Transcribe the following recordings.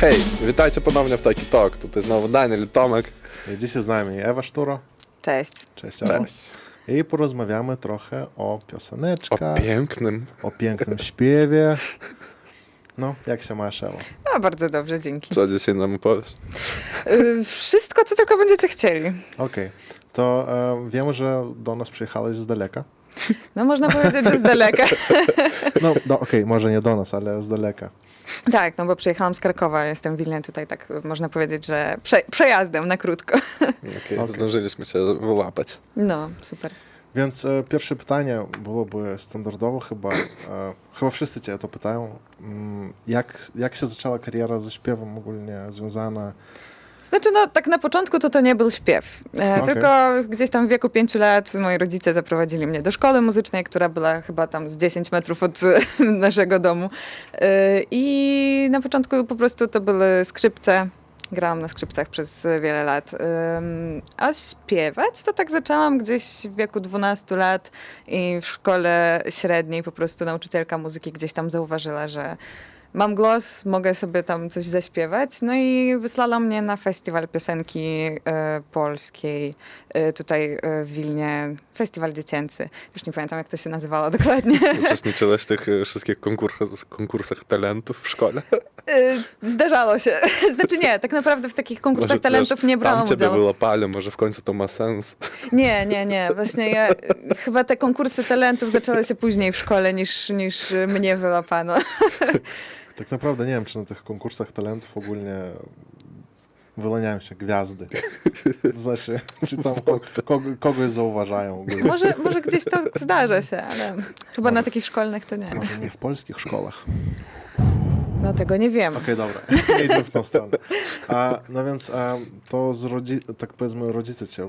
Hej, witajcie ponownie w Taki Talk. Tutaj znowu Daniel i Tomek. I Dzisiaj z nami Ewa Szturo. Cześć. Cześć, Ewa. Cześć. I porozmawiamy trochę o O pioseneczkach, pięknym. o pięknym śpiewie. No, jak się masz, Ewa? No, bardzo dobrze, dzięki. Co dzisiaj nam powiesz? Y, Wszystko, co tylko będziecie chcieli. Okej, to e, wiem, że do nas przyjechałeś z daleka. No, można powiedzieć, że z daleka. No, no okej, może nie do nas, ale z daleka. tak, no bo przyjechałam z Krakowa, jestem w Wilnie tutaj, tak można powiedzieć, że prze, przejazdem na krótko. Okay, Okej. Zdążyliśmy się wyłapać. No, super. Więc e, pierwsze pytanie byłoby standardowo chyba. E, chyba wszyscy cię to pytają. Mm, jak, jak się zaczęła kariera ze śpiewem ogólnie związana? Znaczy, no tak na początku to to nie był śpiew. E, Okej. Tylko gdzieś tam w wieku pięciu lat moi rodzice zaprowadzili mnie do szkoły muzycznej, która była chyba tam z 10 metrów od naszego domu. E, I na początku po prostu to były skrzypce. Grałam na skrzypcach przez wiele lat. A śpiewać to tak zaczęłam gdzieś w wieku 12 lat i w szkole średniej po prostu nauczycielka muzyki gdzieś tam zauważyła, że mam głos, mogę sobie tam coś zaśpiewać. No i wysłała mnie na festiwal piosenki e, polskiej e, tutaj e, w Wilnie, festiwal dziecięcy. Już nie pamiętam, jak to się nazywało dokładnie. Uczestniczyłeś w tych e, wszystkich konkursach, konkursach talentów w szkole? E, Zdarzało się. Znaczy nie, tak naprawdę w takich konkursach Może, talentów wiesz, nie brałam Tam ciebie udziału. wyłapali, może w końcu to ma sens. Nie, nie, nie. Właśnie ja, chyba te konkursy talentów zaczęły się później w szkole niż, niż mnie wyłapano. Tak naprawdę nie wiem, czy na tych konkursach talentów ogólnie wyłaniają się gwiazdy. To znaczy, czy tam ko- kogo, kogoś zauważają ogólnie. Może, może gdzieś to zdarza się, ale chyba na takich szkolnych to nie. Może nie w polskich szkołach. No tego nie wiem. Okej, dobra, nie idźmy w tą stronę. A, no więc a, to z rodzi- tak powiedzmy rodzice cię...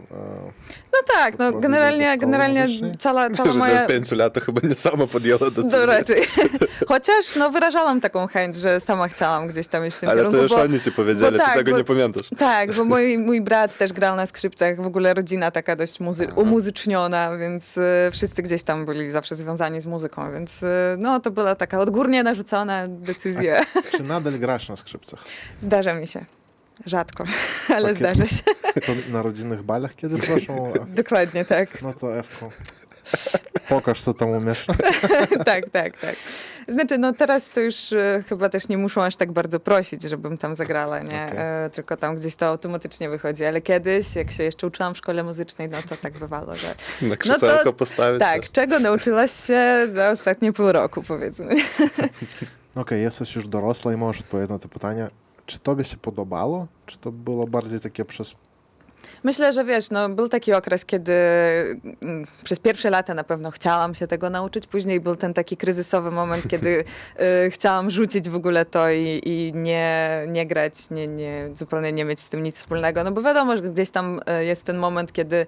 No tak, no generalnie, generalnie cała, cała że moja... pięciu lat to chyba nie sama podjęła decyzję. To raczej. Chociaż no, wyrażałam taką chęć, że sama chciałam gdzieś tam iść w tym Ale kierunku. to już bo, oni ci powiedzieli, bo ty tak, tego bo- nie pamiętasz. Tak, bo mój, mój brat też grał na skrzypcach, w ogóle rodzina taka dość muzy- umuzyczniona, więc y, wszyscy gdzieś tam byli zawsze związani z muzyką, więc y, no to była taka odgórnie narzucona decyzja. Czy nadal grasz na skrzypcach? Zdarza mi się. Rzadko, ale Takie- zdarza się. To na rodzinnych balach, kiedy proszą? Dokładnie tak. No to Ewko, pokaż co tam umiesz. tak, tak, tak. Znaczy, no teraz to już e, chyba też nie muszą aż tak bardzo prosić, żebym tam zagrała, nie? Okej. E, tylko tam gdzieś to automatycznie wychodzi. Ale kiedyś, jak się jeszcze uczyłam w szkole muzycznej, no to tak bywało, że Na krzesełko postawić. tak, czego nauczyłaś się za ostatnie pół roku, powiedzmy. Okej, jesteś już dorosła i możesz odpowiedzieć na to pytanie. Czy tobie się podobało? Czy to było bardziej takie przez... Myślę, że wiesz, no, był taki okres, kiedy mm, przez pierwsze lata na pewno chciałam się tego nauczyć. Później był ten taki kryzysowy moment, kiedy y, chciałam rzucić w ogóle to i, i nie, nie grać, nie, nie, zupełnie nie mieć z tym nic wspólnego. No bo wiadomo, że gdzieś tam y, jest ten moment, kiedy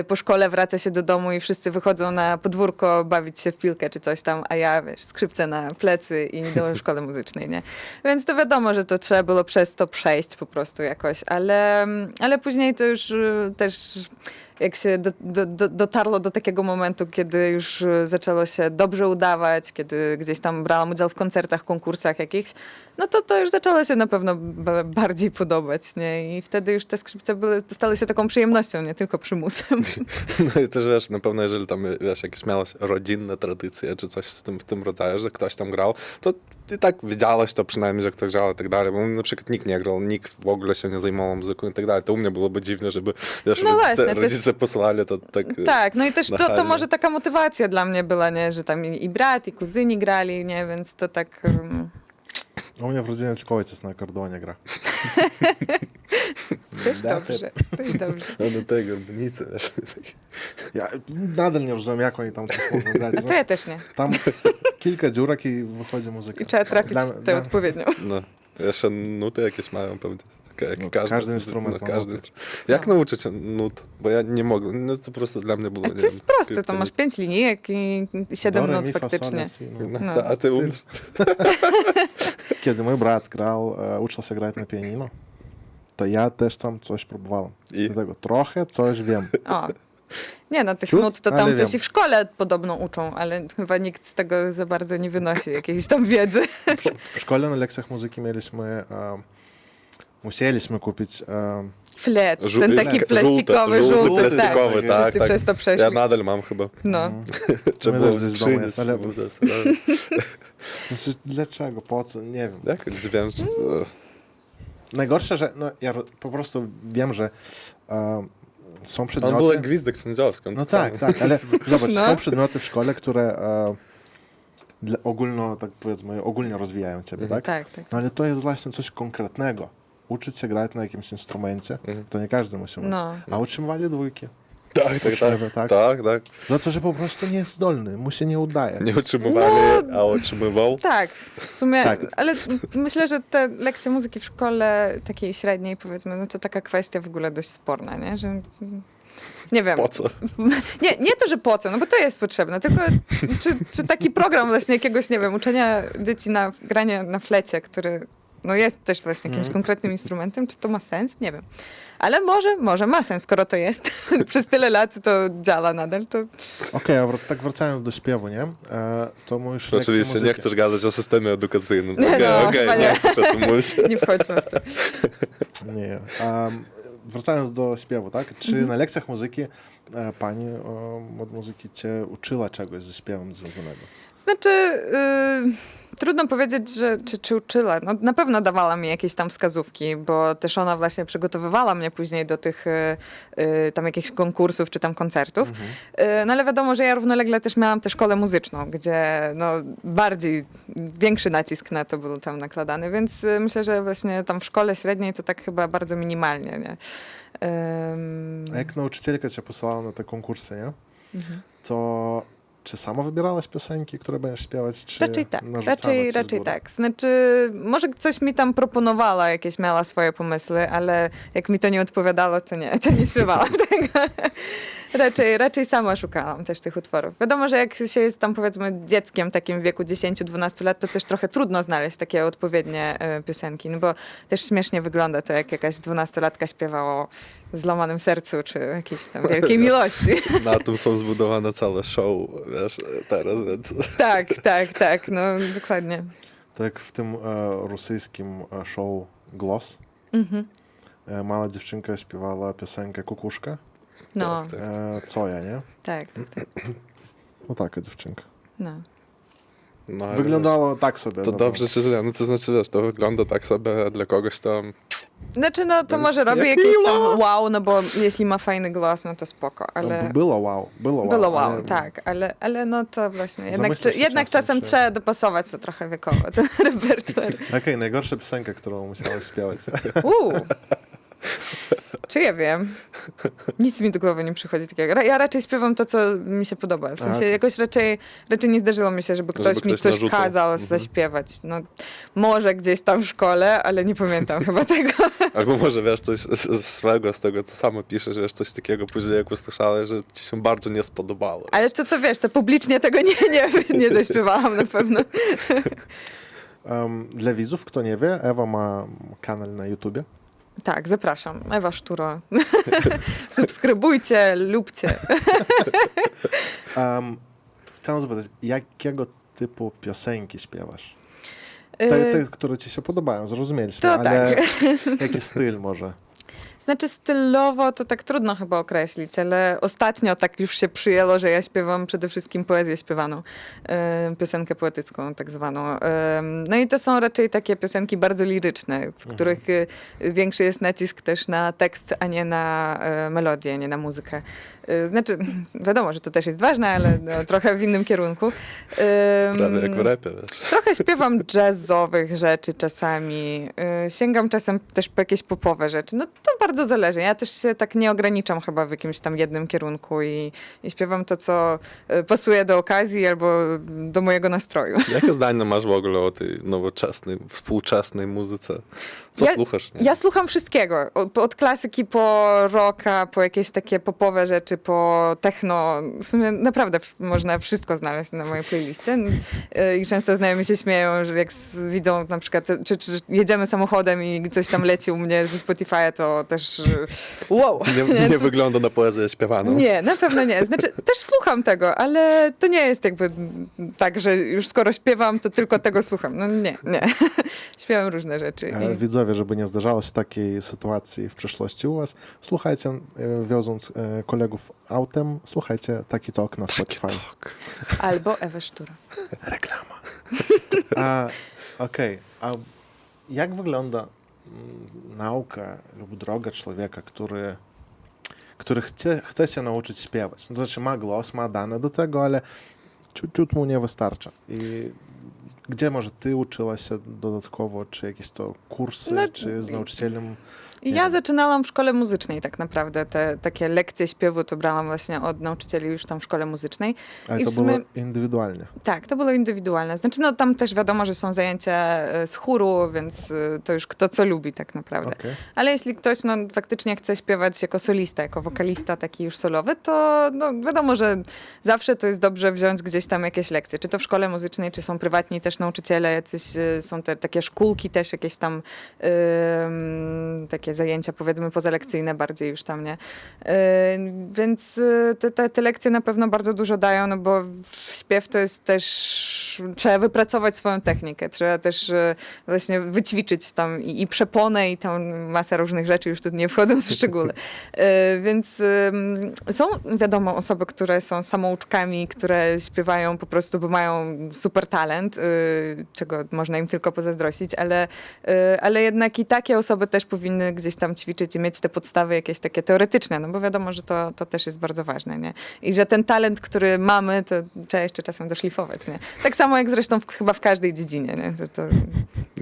y, po szkole wraca się do domu i wszyscy wychodzą na podwórko bawić się w piłkę czy coś tam, a ja, wiesz, skrzypce na plecy i do szkoły muzycznej, nie? Więc to wiadomo, że to trzeba było przez to przejść po prostu jakoś, ale, ale później to już y, też jak się do, do, do, dotarło do takiego momentu, kiedy już y, zaczęło się dobrze udawać, kiedy gdzieś tam brałam udział w koncertach, konkursach jakichś, no to to już zaczęło się na pewno bardziej podobać, nie? I wtedy już te skrzypce były, stały się taką przyjemnością, nie tylko przymusem. No i też wiesz, na pewno jeżeli tam, wiesz, jakieś miałaś rodzinne tradycje, czy coś z tym, w tym rodzaju, że ktoś tam grał, to i tak widziałaś to przynajmniej, że ktoś grał i tak dalej, bo na przykład nikt nie grał, nikt w ogóle się nie zajmował muzyką i tak dalej, to u mnie byłoby dziwne, żeby, wiesz, No rodzice, właśnie, też- rodzice posłali to tak... Tak, no i też to, to może taka motywacja dla mnie była, nie? Że tam i, i brat, i kuzyni grali, nie? Więc to tak... um, U mnie w rodzinie tylko ojciec na akordeonie gra. Też dobrze, też dobrze. No do garbnicy, wiesz. Ja nadal nie rozumiem, jak oni tam to grać. To ja też nie. Tam kilka dziurek i wychodzi muzyka. I trzeba trafić Dla- w tę dla- odpowiednią. No. Jeszcze nuty jakieś mają pewnie. Jak No, każdy, każdy instrument no, każdy instru- Jak nauczyć się nut? Bo ja nie mogę. No to po prostu dla mnie było. A to jest wiem, proste, tam masz pięć linijek i siedem nut faktycznie. no. No, No. A ty umiesz? Kiedy mój brat grał, e, uczył się grać na pianino, to ja też tam coś próbowałem. I? Dlatego trochę coś wiem. O, Nie no, tych Ciut, nut to tam coś i w szkole podobno uczą, ale chyba nikt z tego za bardzo nie wynosi jakiejś tam wiedzy. W szkole na lekcjach muzyki mieliśmy, e, musieliśmy kupić e, Flet, Żół- ten taki żółte, plastikowy, żółty, żółty, plastikowy, tak. tak, Wszyscy tak. przez to przeszli. Ja nadal mam chyba. No. Trzeba było w jest, ale- Znaczy, dlaczego? Po co? Nie wiem. Jak dźwięcz? Najgorsze, że no, ja po prostu wiem, że e, są On przedmioty... był jak gwizdek sędziowski. on No tak tak, tak, ale zobacz, No. są przedmioty w szkole, które e, ogólno, tak powiedzmy, ogólnie rozwijają ciebie, Mhm. tak? Tak, tak. No ale to jest właśnie coś konkretnego. Uczyć się grać na jakimś instrumencie, Mhm. to nie każdy musi umieć. No. A utrzymywali dwójki. Tak, tak, tak. Uczciwe, tak? Tak, tak. Za to, że po prostu nie jest zdolny, mu się nie udaje. Nie utrzymywali, a utrzymywał. Tak, w sumie, Tak. ale myślę, że te lekcje muzyki w szkole takiej średniej powiedzmy, no to taka kwestia w ogóle dość sporna, nie? Że nie wiem. Po co? Nie, nie to, że po co, no bo to jest potrzebne, tylko czy, czy taki program właśnie jakiegoś, nie wiem, uczenia dzieci na granie na flecie, który no jest też właśnie jakimś Mhm. konkretnym instrumentem, czy to ma sens? Nie wiem. Ale może, może ma sens, skoro to jest. Przez tyle lat to działa nadal, to Okej, a wr- tak wracając do śpiewu, nie? E, to mówisz Oczywiście nie chcesz gadać o systemie edukacyjnym. Nie, Okej, no, okej, chyba nie nie. chcesz o tym mówić. nie wchodźmy w to. Nie. Um, wracając do śpiewu, tak? Czy Mhm. na lekcjach muzyki e, pani od muzyki cię uczyła czegoś ze śpiewem związanego? Znaczy, y, trudno powiedzieć, że czy, czy uczyła. No, na pewno dawała mi jakieś tam wskazówki, bo też ona właśnie przygotowywała mnie później do tych y, y, tam jakichś konkursów czy tam koncertów. Mhm. Y, no ale wiadomo, że ja równolegle też miałam tę szkołę muzyczną, gdzie no, bardziej, większy nacisk na to był tam nakładany, więc y, myślę, że właśnie tam w szkole średniej to tak chyba bardzo minimalnie, nie? Ym, A jak nauczycielka cię posłała na te konkursy, nie? mhm. To czy sama wybierałaś piosenki, które będziesz śpiewać, czy Raczej tak, raczej, raczej tak. Znaczy, może coś mi tam proponowała, jakieś miała swoje pomysły, ale jak mi to nie odpowiadało, to nie, to nie śpiewałam tego. Raczej, raczej sama szukałam też tych utworów. Wiadomo, że jak się jest tam powiedzmy dzieckiem takim w wieku 10-12 lat, to też trochę trudno znaleźć takie odpowiednie e, piosenki, no bo też śmiesznie wygląda to, jak jakaś dwunastolatka śpiewa o złamanym sercu, czy jakiejś tam wielkiej miłości. Na tym są zbudowane całe show, wiesz, teraz, więc... tak, tak, tak, no dokładnie. To jak w tym e, rosyjskim e, show Gloss. Mhm. E, mała dziewczynka śpiewała piosenkę Kukuszka. No, Tak, E, co ja, nie? tak, tak, tak. No taka dziewczynka. No. No, ale Wyglądało tak sobie. wiesz, To no dobrze czy źle? No to znaczy, wiesz, to wygląda tak sobie a dla kogoś tam... Znaczy, no to może robi jak jakieś miło! tam wow, no bo jeśli ma fajny głos, no to spoko, No, ale... Było wow, było wow. Było wow, ale- tak, ale, ale no to właśnie, jednak, Zamyślisz się jednak czasem, czasem czy- trzeba dopasować to trochę wiekowo, ten repertuar. Okej, najgorsza piosenka, którą musiałeś śpiewać. Uuu. Czy ja wiem? Nic mi do głowy nie przychodzi takiego. Ja raczej śpiewam to, co mi się podoba. W sensie jakoś raczej, raczej nie zdarzyło mi się, żeby ktoś Żeby mi ktoś coś narzucał. kazał Mhm. zaśpiewać. No, może gdzieś tam w szkole, ale nie pamiętam chyba tego. Albo może, wiesz, coś swego, z tego, co samo piszesz, wiesz, coś takiego później, jak usłyszałeś, że ci się bardzo nie spodobało. Ale to co wiesz, to publicznie tego nie, nie, nie zaśpiewałam na pewno. Em, dla widzów, kto nie wie, Ewa ma kanał na YouTubie. Tak, zapraszam. Ewa Szturo. Subskrybujcie, lubcie. Um, chciałem zapytać, jakiego typu piosenki śpiewasz? Y, Te, te, które ci się podobają, zrozumieliśmy, To ale tak. jaki styl może? Znaczy stylowo to tak trudno chyba określić, ale ostatnio tak już się przyjęło, że ja śpiewam przede wszystkim poezję śpiewaną, e, piosenkę poetycką tak zwaną. E, no i to są raczej takie piosenki bardzo liryczne, w których e, większy jest nacisk też na tekst, a nie na e, melodię, nie na muzykę. E, Znaczy, wiadomo, że to też jest ważne, ale no, trochę w innym kierunku. E, Prawie jak w rapie. Trochę śpiewam jazzowych rzeczy czasami. y, Sięgam czasem też po jakieś popowe rzeczy. No to bardzo zależy. Ja też się tak nie ograniczam chyba w jakimś tam jednym kierunku i, i śpiewam to, co y, pasuje do okazji albo do mojego nastroju. Jakie zdanie masz w ogóle o tej nowoczesnej, współczesnej muzyce? Co Ja- słuchasz? Nie? Ja słucham wszystkiego. Od, od klasyki po rocka, po jakieś takie popowe rzeczy, po techno. W sumie naprawdę można wszystko znaleźć na mojej playliście. Y, I często znajomi się śmieją, że jak widzą na przykład, czy, czy jedziemy samochodem i coś tam leci u mnie ze Spotify'a, to, to też y, wow. Nie, nie wygląda na poezję śpiewaną. Nie, na pewno nie. Znaczy, też słucham tego, ale to nie jest jakby tak, że już skoro śpiewam, to tylko tego słucham. No nie, nie. Śpiewam różne rzeczy. E, I... Widzowie, żeby nie zdarzało się takiej sytuacji w przyszłości u was, słuchajcie, e, wioząc e, kolegów autem, słuchajcie Taki Talk na Spotify. Albo Ewę Sztura. Reklama. Okej, a jak wygląda nauka lub droga człowieka, który, który chce, chce się nauczyć śpiewać? To znaczy ma głos, ma dane do tego, ale ciut, ciut mu nie wystarcza. I gdzie może ty uczyłaś się dodatkowo, czy jakieś to kursy, No, czy z nauczycielem? Nie ja wiem. zaczynałam w szkole muzycznej tak naprawdę. Te takie lekcje śpiewu to brałam właśnie od nauczycieli już tam w szkole muzycznej. Ale I to sumie- było indywidualnie. Tak, to było indywidualne. Znaczy, no tam też wiadomo, że są zajęcia e, z chóru, więc e, to już kto co lubi tak naprawdę. Okej. Ale jeśli ktoś no, faktycznie chce śpiewać jako solista, jako wokalista taki już solowy, to no, wiadomo, że zawsze to jest dobrze wziąć gdzieś tam jakieś lekcje. Czy to w szkole muzycznej, czy są prywatni też nauczyciele, jacyś e, są te takie szkółki też, jakieś tam takie zajęcia powiedzmy pozalekcyjne bardziej już tam, nie? Więc e, te, te, te lekcje na pewno bardzo dużo dają, no bo śpiew to jest też trzeba wypracować swoją technikę, trzeba też e, właśnie wyćwiczyć tam i, i przeponę i tam masę różnych rzeczy, już tu nie wchodząc w szczegóły. Więc są wiadomo osoby, które są samouczkami, które śpiewają po prostu, bo mają super talent, y, czego można im tylko pozazdrościć, ale, y, ale jednak i takie osoby też powinny gdzieś tam ćwiczyć i mieć te podstawy jakieś takie teoretyczne, no bo wiadomo, że to, to też jest bardzo ważne, nie? I że ten talent, który mamy, to trzeba jeszcze czasem doszlifować, nie? Tak samo jak zresztą w, chyba w każdej dziedzinie, nie? To, to,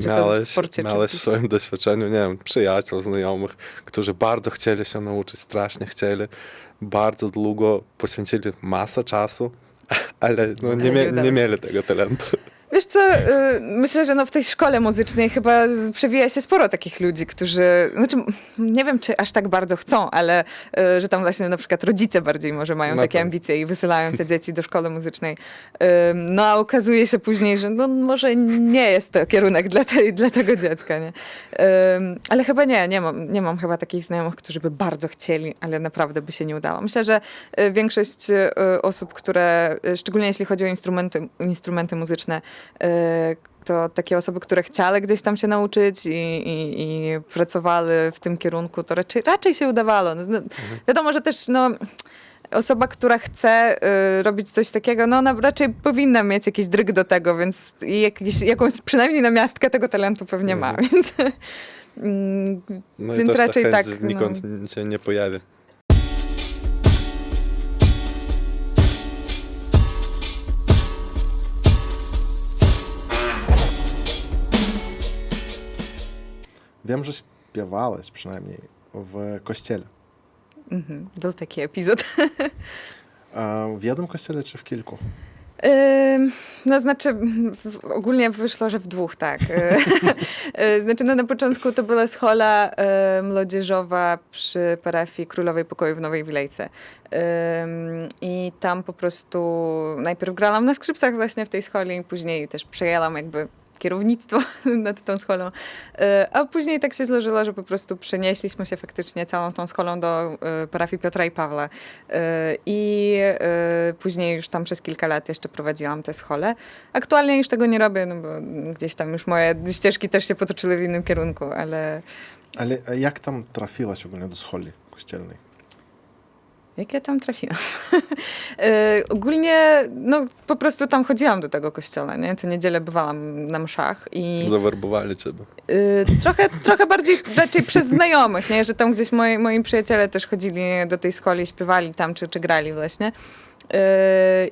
czy to w Miałeś, sporcie, czy miałeś w gdzieś. swoim doświadczeniu, nie wiem, przyjaciół, znajomych, którzy bardzo chcieli się nauczyć, strasznie chcieli, bardzo długo poświęcili masę czasu, ale no, nie, mie- nie mieli tego talentu. Wiesz co, y, myślę, że no w tej szkole muzycznej chyba przewija się sporo takich ludzi, którzy, znaczy nie wiem, czy aż tak bardzo chcą, ale y, że tam właśnie na przykład rodzice bardziej może mają Na takie pewno. ambicje i wysyłają te dzieci do szkoły muzycznej. Ym, No a okazuje się później, że no może nie jest to kierunek dla, tej, dla tego dziecka, nie? Ale chyba nie, nie mam, nie mam chyba takich znajomych, którzy by bardzo chcieli, ale naprawdę by się nie udało. Myślę, że y, większość y, osób, które, y, szczególnie jeśli chodzi o instrumenty, instrumenty muzyczne, y, to takie osoby, które chciały gdzieś tam się nauczyć i, i, i pracowały w tym kierunku, to raczej, raczej się udawało. No, no, wiadomo, że też no, osoba, która chce y, robić coś takiego, no ona raczej powinna mieć jakiś dryg do tego, więc jakąś przynajmniej namiastkę tego talentu pewnie ma, Mhm. więc... mm, No Więc i też raczej ta tak, znikąd się nie pojawi. Wiem, że śpiewałeś przynajmniej w kościele. mhm, był taki epizod. W jednym kościele czy w kilku? No znaczy, w- ogólnie wyszło, że w dwóch, tak. Y, znaczy, no na początku to była schola y, młodzieżowa przy parafii Królowej Pokoju w Nowej Wilejce. I tam po prostu najpierw grałam na skrzypcach właśnie w tej scholi, później też przejęłam jakby kierownictwo nad tą scholą. Y, A później tak się złożyło, że po prostu przenieśliśmy się faktycznie całą tą scholą do y, parafii Piotra i Pawła. Y, I później już tam przez kilka lat jeszcze prowadziłam tę scholę. Aktualnie już tego nie robię, no bo gdzieś tam już moje ścieżki też się potoczyły w innym kierunku, ale Ale jak tam trafiłaś ogólnie do scholi kościelnej? Jak ja tam trafiłam? Y, Ogólnie, no po prostu tam chodziłam do tego kościoła, nie? Co niedzielę bywałam na mszach i... Zawerbowali ciebie. Y, trochę, trochę bardziej raczej przez znajomych, nie? że tam gdzieś moi, moi przyjaciele też chodzili do tej szkoły, śpiewali tam czy, czy grali właśnie. Y,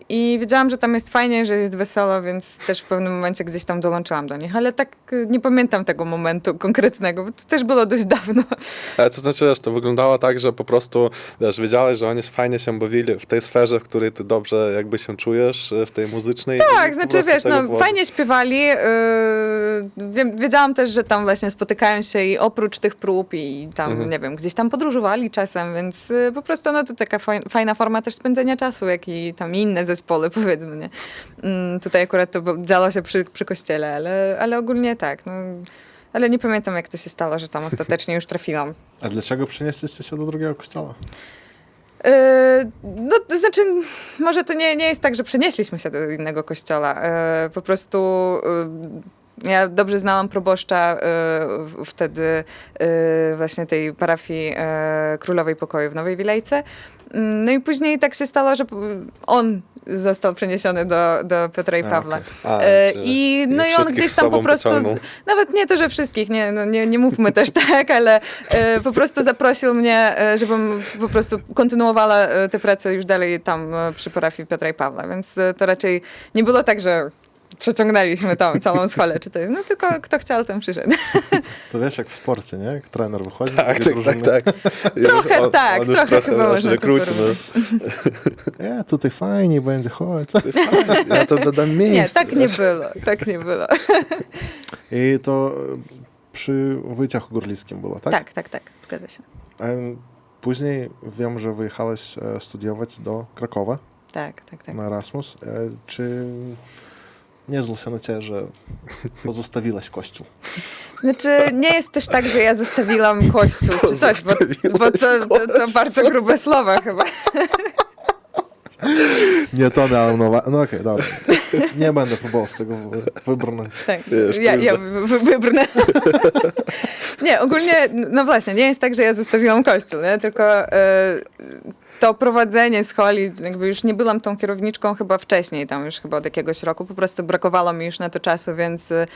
I wiedziałam, że tam jest fajnie, że jest wesoło, więc też w pewnym momencie gdzieś tam dołączyłam do nich, ale tak y, nie pamiętam tego momentu konkretnego, bo to też było dość dawno. Ale to znaczy, wiesz, to wyglądało tak, że po prostu, wiesz, wiedziałeś, że oni fajnie się bawili w tej sferze, w której ty dobrze jakby się czujesz, w tej muzycznej. Tak, znaczy wiesz, no fajnie śpiewali. Yy, wiedziałam też, że tam właśnie spotykają się i oprócz tych prób i tam, Mhm. nie wiem, gdzieś tam podróżowali czasem, więc y, po prostu no to taka faj, fajna forma też spędzenia czasu, jak i tam inne zespoły powiedzmy, nie. Mm, tutaj akurat to działo się przy, przy kościele, ale, ale ogólnie tak, no. ale nie pamiętam, jak to się stało, że tam ostatecznie już trafiłam. A dlaczego przenieśliście się do drugiego kościoła? Yy, No, to znaczy, może to nie, nie jest tak, że przenieśliśmy się do innego kościoła. Yy, Po prostu yy, ja dobrze znałam proboszcza w- wtedy yy, właśnie tej parafii yy, Królowej Pokoju w Nowej Wilejce. Mm, No i później tak się stało, że on został przeniesiony do, do Piotra i Pawła. A, czy- I, no i on gdzieś tam po prostu, z, nawet nie to, że wszystkich, nie, no, nie, nie mówmy też tak, ale po prostu zaprosił mnie, żebym po prostu kontynuowała tę pracę już dalej tam przy parafii Piotra i Pawła, więc to raczej nie było tak, że przeciągnęliśmy tam całą scholę czy coś, no tylko kto chciał, ten przyszedł. To wiesz, jak w sporcie, nie? Jak trener wychodzi Tak, tak, tak, tak. Trochę on- tak, on już trochę chyba można porównać. nas. E, tutaj fajnie będzie, chodź. Ja to dodam miejsce. Nie, tak nie było, tak nie było. I to e, przy Wyciachu Górlickim było, tak? Tak, tak, tak, zgadza się. Em, Później wiem, że wyjechałeś e, studiować do Krakowa Tak, tak, tak. na Erasmus. E, Czy nie zło się na ciebie, że pozostawiłaś kościół? Znaczy, nie jest też tak, że ja zostawiłam kościół czy coś, bo, bo to, to, to bardzo grube słowa chyba. Nie to miałem uwadze. No okej, dobra. Nie będę próbował z tego wy- wybrnąć. Tak, Wiesz, ja, ja wy- wybrnę. nie, ogólnie, no właśnie, nie jest tak, że ja zostawiłam kościół, nie? tylko e, to prowadzenie scholi, jakby już nie byłam tą kierowniczką chyba wcześniej, tam już chyba od jakiegoś roku, po prostu brakowało mi już na to czasu, więc e,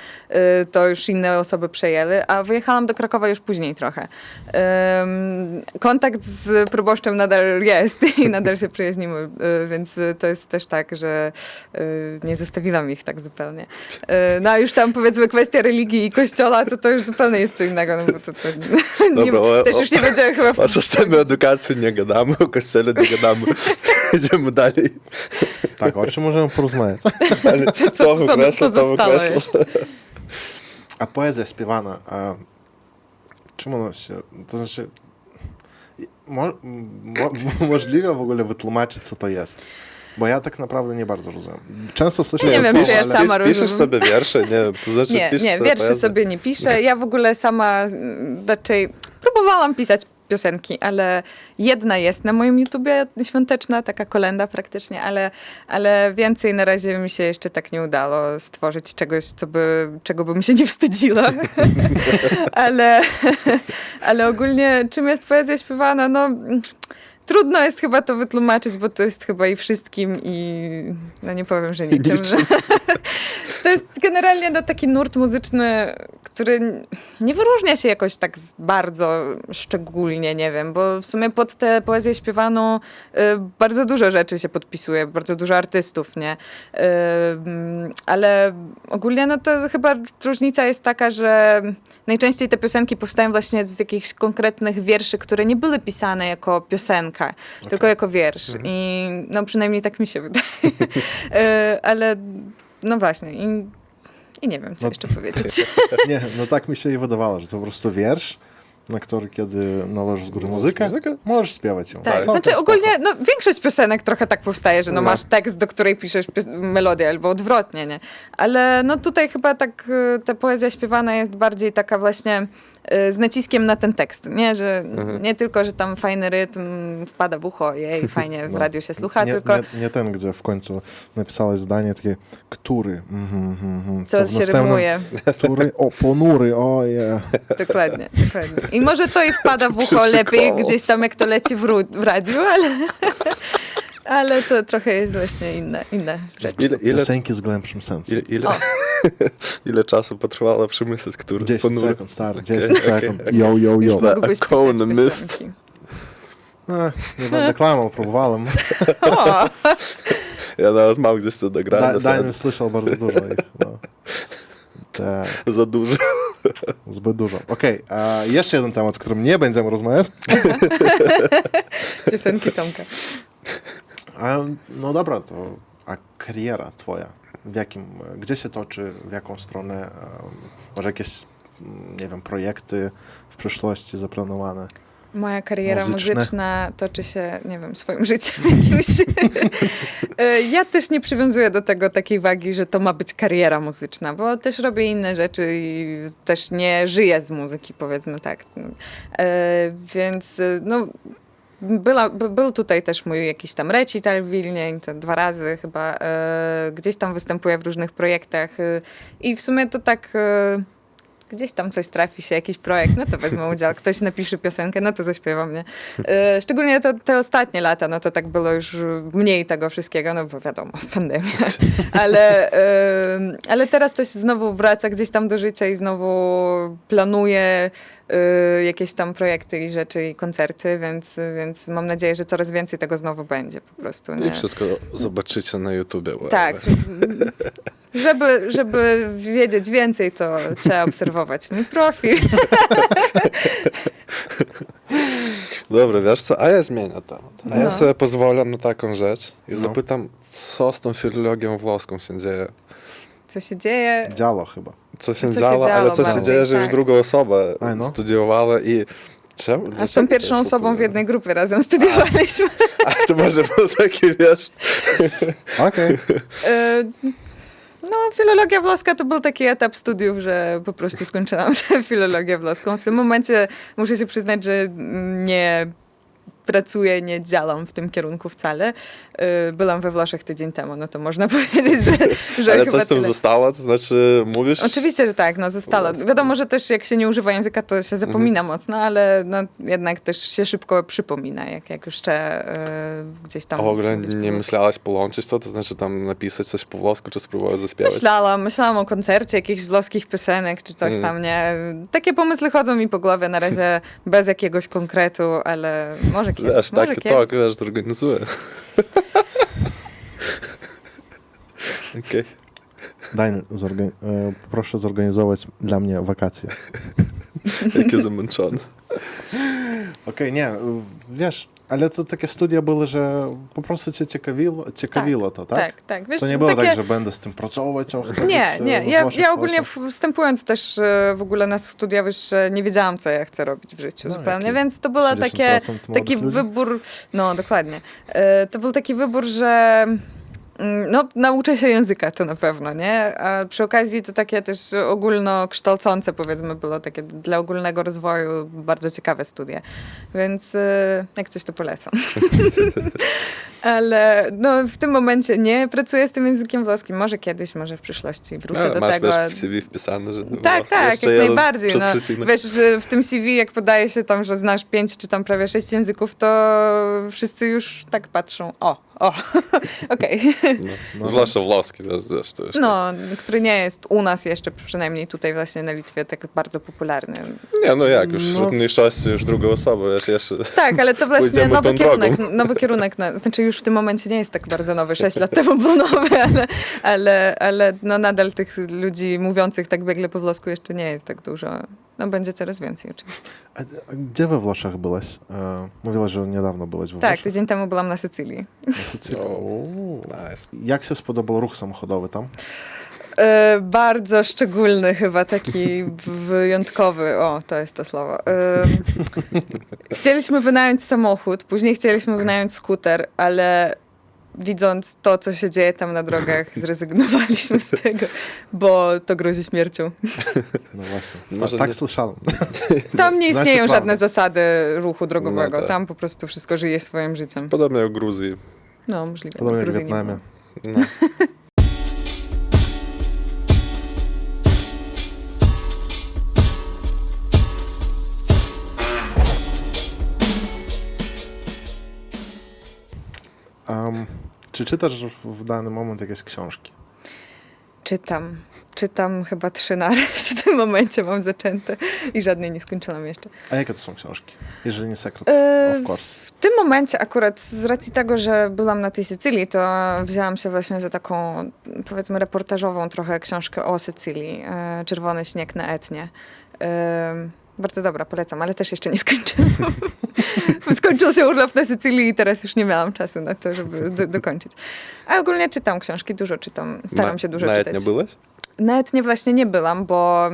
to już inne osoby przejęły, a wyjechałam do Krakowa już później trochę. Em, kontakt z proboszczem nadal jest i nadal się przyjaźnimy, e, więc to jest też tak, że e, nie zostawiłam ich tak zupełnie. E, No a już tam powiedzmy kwestia religii i kościoła, to to już zupełnie jest co innego, no bo to, to nie, Dobra, o- też już nie będziemy chyba... O systemie edukacji nie gadamy, o kościele nie gadamy. Idziemy dalej. Tak, o czym możemy porozmawiać? Ale Co, co, to co to? A poezja śpiewana, a czym ona się... To znaczy... Mo, mo, możliwe w ogóle wytłumaczyć, co to jest? Bo ja tak naprawdę nie bardzo rozumiem. Często słyszę... Nie wiem, słowo, czy ja sama Piszesz rozumiem. sobie wiersze, nie wiem, to znaczy Nie, piszesz nie, sobie wierszy sobie nie piszę. Ja w ogóle sama mm, raczej próbowałam pisać piosenki, ale jedna jest na moim YouTubie świąteczna, taka kolenda praktycznie, ale, ale więcej na razie mi się jeszcze tak nie udało stworzyć czegoś, co by, czego bym się nie wstydziła. ale, ale ogólnie czym jest poezja śpiewana? No trudno jest chyba to wytłumaczyć, bo to jest chyba i wszystkim i no nie powiem, że niczym. to jest generalnie no, taki nurt muzyczny, który nie wyróżnia się jakoś tak bardzo szczególnie, nie wiem, bo w sumie pod tę poezję śpiewaną y, bardzo dużo rzeczy się podpisuje, bardzo dużo artystów, nie? Y, ale ogólnie no to chyba różnica jest taka, że najczęściej te piosenki powstają właśnie z jakichś konkretnych wierszy, które nie były pisane jako piosenka, tylko jako wiersz. I no przynajmniej tak mi się wydaje. Y, ale no właśnie. I, i nie wiem, co No- jeszcze powiedzieć. Nie, no tak mi się wydawało, że to po prostu wiersz, na który kiedy nałożysz z góry muzykę, muzykę? możesz śpiewać ją. Tak, Całkiem znaczy ogólnie no, większość piosenek trochę tak powstaje, że no, No. masz tekst, do której piszesz melodię albo odwrotnie, nie? Ale no tutaj chyba tak y, ta poezja śpiewana jest bardziej taka właśnie z naciskiem na ten tekst, nie? Że Mhm. nie tylko, że tam fajny rytm wpada w ucho, jej, fajnie w No. radiu się słucha, nie, tylko nie, nie ten, gdzie w końcu napisałeś zdanie takie, który, mhm, mhm, co w się następnym- rymuje. Który, o, ponury, o je. Dokładnie, dokładnie. I może to i wpada w ucho lepiej gdzieś tam, jak to leci w, w radiu, ale, ale to trochę jest właśnie inne, inne rzeczy. Ile, ile, Piosenki z głębszym sensem. ile, ile, ile czasu potrwało przemysł, który 10 ponury? sekund, stary, Okej, 10 okej, sekund. Yo, yo, yo. Mógłbyś pisać piosenki. E, nie będę klamał, próbowałem. Ja nawet mam gdzieś to Da, nagrane, Daniel słyszał bardzo dużo ich. No. Tak, za dużo. zbyt dużo. Okej, a jeszcze jeden temat, o którym nie będziemy rozmawiać. piosenki Tomka. A, no dobra, to a kariera twoja, w jakim, gdzie się toczy, w jaką stronę, e, może jakieś, mm, nie wiem, projekty w przyszłości zaplanowane? Moja kariera Muzyczne. muzyczna toczy się, nie wiem, swoim życiem jakimś. E, Ja też nie przywiązuję do tego takiej wagi, że to ma być kariera muzyczna, bo też robię inne rzeczy i też nie żyję z muzyki, powiedzmy tak. E, Więc no, była, by- był tutaj też mój jakiś tam recital w Wilnie, to dwa razy chyba. E, Gdzieś tam występuję w różnych projektach e, i w sumie to tak... e, Gdzieś tam coś trafi się, jakiś projekt, no to wezmę udział. Ktoś napisze piosenkę, no to zaśpiewam, nie? E, Szczególnie to, te ostatnie lata, no to tak było już mniej tego wszystkiego, no bo wiadomo, pandemia. Ale, ale teraz to się znowu wraca gdzieś tam do życia i znowu planuję e, jakieś tam projekty i rzeczy i koncerty, więc, więc mam nadzieję, że coraz więcej tego znowu będzie po prostu. I Nie? wszystko zobaczycie na YouTubie. Tak. Żeby, żeby wiedzieć więcej, to trzeba obserwować mój profil. Dobra, wiesz co, a ja zmienię temat. A ja No. sobie pozwolę na taką rzecz i No. zapytam, co z tą filologią włoską się dzieje. Co się dzieje? Działo chyba. Co się Co się działo, ale działo co się bardziej, dzieje, że już tak. druga osoba A, no. studiowała i czemu? A z tą pierwszą osobą w jednej grupie razem studiowaliśmy. A to może był taki, wiesz, Okej. E, No, filologia włoska to był taki etap studiów, że po prostu skończyłam filologię włoską. W tym momencie muszę się przyznać, że nie pracuję, nie działam w tym kierunku wcale. E, Byłam we Włoszech tydzień temu, no to można powiedzieć, że, że ale coś tam tyle. zostało, to znaczy mówisz? Oczywiście, że tak, no zostało. Wiadomo, że też jak się nie używa języka, to się zapomina Mhm. mocno, ale no, jednak też się szybko przypomina, jak, jak już trzeba e, gdzieś tam... A w ogóle nie myślałaś połączyć to? To znaczy tam napisać coś po włosku, czy spróbować zaśpiewać? Myślałam, myślałam o koncercie jakichś włoskich piosenek czy coś Mm. tam, nie? Takie pomysły chodzą mi po głowie na razie bez jakiegoś konkretu, ale może Wiesz, może taki kiedyś. tok, wiesz, zorganizuję. Okej. Daniel, zorgan- e, proszę zorganizować dla mnie wakacje. Jakie zamęczone. Okej, nie, wiesz, ale to takie studia były, że po prostu cię ciekawiło, ciekawiło to, tak? Tak, tak. Wiesz, To nie było takie... tak, że będę z tym pracować, Nie, e, nie. Ja, ogólnie wstępując też e, w ogóle na studia wyższe nie wiedziałam, co ja chcę robić w życiu No, zupełnie, więc to było 60% takie, młodych taki ludzi? wybór, no dokładnie, to był taki wybór, że no, nauczę się języka, to na pewno, nie? A przy okazji to takie też ogólnokształcące, powiedzmy, było takie dla ogólnego rozwoju bardzo ciekawe studia. Więc e, jak coś to polecam. Ale no, w tym momencie nie pracuję z tym językiem włoskim. Może kiedyś, może w przyszłości wrócę Ale do masz tego. wiesz, w CV wpisane, że Tak, tak, jak najbardziej. No, wiesz, że w tym CV, jak podaje się tam, że znasz pięć czy tam prawie sześć języków, to wszyscy już tak patrzą. O, o, okej. No. No, Zwłaszcza włoski, wiesz, to już No, który nie jest u nas jeszcze, przynajmniej tutaj właśnie na Litwie, tak bardzo popularny. Nie, no jak, już No, w mniejszości już druga osoba, wiesz, jeszcze... Tak, ale to właśnie nowy kierunek, drogą. nowy kierunek, na, znaczy już w tym momencie nie jest tak bardzo nowy, sześć lat temu był nowy, ale, ale, ale no nadal tych ludzi mówiących tak biegle po włosku jeszcze nie jest tak dużo. No będzie coraz więcej oczywiście. A, a gdzie we Włoszech byłeś? E, mówiłaś, że niedawno byłeś we Tak, Włoszech. tydzień temu byłam na Sycylii. Na Sycylii. O. O. Nice. Jak się spodobał ruch samochodowy tam? E, bardzo szczególny chyba, taki wyjątkowy. O, to jest to słowo. E, chcieliśmy wynająć samochód, później chcieliśmy wynająć skuter, ale widząc to, co się dzieje tam na drogach, zrezygnowaliśmy z tego, bo to grozi śmiercią. No właśnie. Może tak nie- słyszałem. Tam nie Znaczy istnieją żadne zasady ruchu drogowego. No tak. Tam po prostu wszystko żyje swoim życiem. Podobnie jak w Gruzji. No, możliwe. Podobnie jak w Wietnamie. No. Am, czy czytasz w dany moment jakieś książki? Czytam. Czytam chyba trzy naraz w tym momencie mam zaczęte i żadnej nie skończyłam jeszcze. A jakie to są książki? Jeżeli nie sekret, E, of course. W tym momencie akurat z racji tego, że byłam na tej Sycylii, to wzięłam się właśnie za taką powiedzmy reportażową trochę książkę o Sycylii. e, Czerwony śnieg na Etnie. E, Bardzo dobra, polecam, ale też jeszcze nie skończyłam. Skończył się urlop na Sycylii i teraz już nie miałam czasu na to, żeby do, dokończyć. A ogólnie czytam książki, dużo czytam. Staram Na- się dużo na czytać. Etnie byłeś? Na Etnie właśnie nie byłam, bo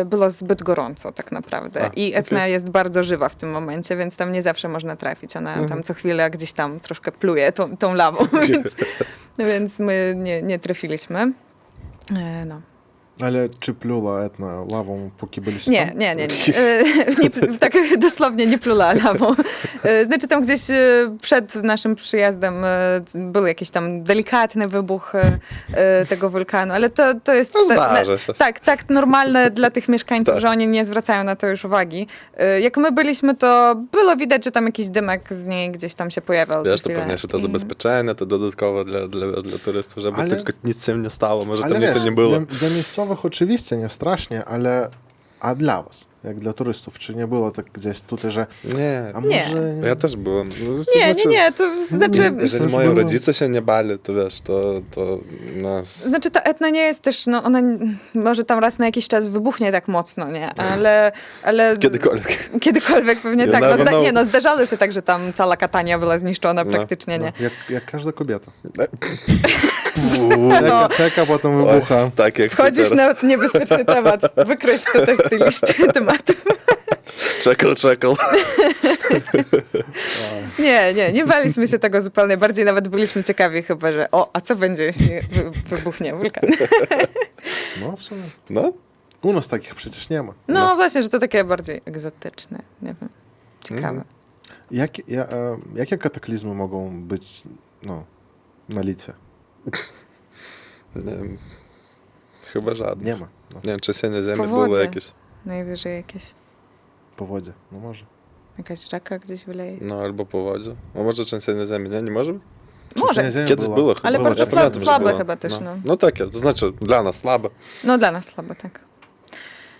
y, było zbyt gorąco tak naprawdę. A, I Etna okej. jest bardzo żywa w tym momencie, więc tam nie zawsze można trafić. Ona Mhm. tam co chwilę gdzieś tam troszkę pluje tą, tą lawą, więc, więc my nie, nie trafiliśmy. E, No. Ale czy plula Etna lawą, póki byliście Nie, tam? nie, nie. nie. E, nie tak dosłownie nie plula lawą. E, Znaczy tam gdzieś e, przed naszym przyjazdem był jakiś tam delikatny wybuch tego wulkanu, ale to, to jest... No zdarza się. Tak, tak normalne dla tych mieszkańców, Tak. że oni nie zwracają na to już uwagi. Jak my byliśmy, to było widać, że tam jakiś dymek z niej gdzieś tam się pojawiał. Wiesz, to pewnie jeszcze to I- zabezpieczenie, to dodatkowo dla, dla, dla turystów, żeby Ale- tylko nic się nie stało, może Ale tam nic wiesz, nie było. Dla, dla miejscowych oczywiście nie strasznie, ale a dla was, jak dla turystów, czy nie było tak gdzieś tutaj, że Nie, a Nie. może... ja też byłem. No, to Nie, nie, znaczy, nie, to znaczy... Jeżeli moi było. rodzice się nie bali, to wiesz, to, to no, Znaczy ta Etna nie jest też, no ona może tam raz na jakiś czas wybuchnie tak mocno, nie? Ale, ale kiedykolwiek. kiedykolwiek pewnie You tak. No, zda- nie, no zdarzało się tak, że tam cała Katania była zniszczona No. praktycznie, nie? No, jak, jak każda kobieta. Czeka, czeka, potem Oj, wybucha. Tak jak Wchodzisz teraz. na niebezpieczny temat, wykreś to też z tej listy tematów. Czekał, czekał. Nie, nie, nie baliśmy się tego zupełnie. Bardziej nawet byliśmy ciekawi chyba, że o, a co będzie, jeśli wy- wybuchnie wulkan? No w sumie. No, U nas takich przecież nie ma. No, No. właśnie, że to takie bardziej egzotyczne, nie wiem, ciekawe. Mhm. Jak, ja, e, jakie kataklizmy mogą być no, na Litwie? Chyba żadne. Nie ma. No, Nie wiem, czy się na ziemi było jakieś. Najwyżej jakieś, powodzie. No może. jakaś rzeka gdzieś wyleje. No, albo powodzie. A może trzęsienie ziemi, nie? Nie może być? Może. Kiedyś było. było chyba. Ale bardzo sla- pamiętam, słabe było. chyba też, no. No takie, to znaczy dla nas słabe. No dla nas słabo, tak.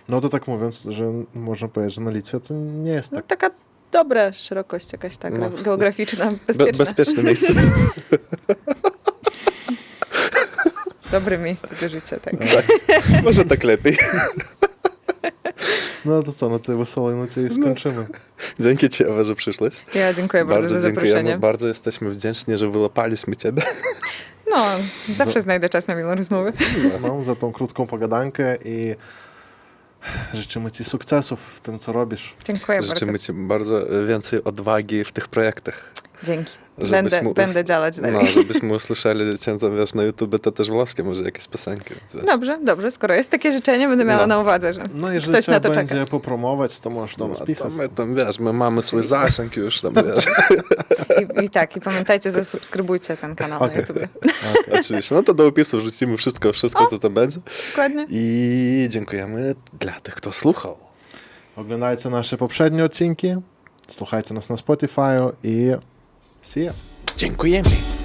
No to tak mówiąc, że można powiedzieć, że na Litwie to nie jest No tak. taka dobra szerokość jakaś tak No. geograficzna, Be bezpieczna. bezpieczne miejsce. Dobre miejsce do życia, tak. tak. Może tak lepiej. No to co, na tej wesołej nocy i skończymy. Dzięki Ci, Ewa, że przyszłeś. Ja dziękuję bardzo, za dziękujemy. zaproszenie. Bardzo jesteśmy wdzięczni, że wyłapaliśmy Ciebie. No, zawsze znajdę czas na milą rozmowę. No, za tą krótką pogadankę i życzymy Ci sukcesów w tym, co robisz. Dziękuję bardzo. Życzymy Ci bardzo więcej odwagi w tych projektach. Dzięki. Będę, będę działać dalej. No, żebyśmy usłyszeli Cię tam, wiesz, na YouTube, to też włoskie może jakieś piosenki. Wiesz. Dobrze, dobrze. Skoro jest takie życzenie, będę miała No. na uwadze, że No jeżeli ktoś na to będzie czeka. popromować, to możesz do No, nas to pisać. my tam, wiesz, my mamy swój zasięg już tam, wiesz. I, I tak, i pamiętajcie, zasubskrybujcie ten kanał na Okej. YouTube. Oczywiście. No to do opisu wrzucimy wszystko, wszystko, co to będzie. Dokładnie. I dziękujemy dla tych, kto słuchał. Oglądajcie nasze poprzednie odcinki, słuchajcie nas na Spotify i see ya. Dziękujemy.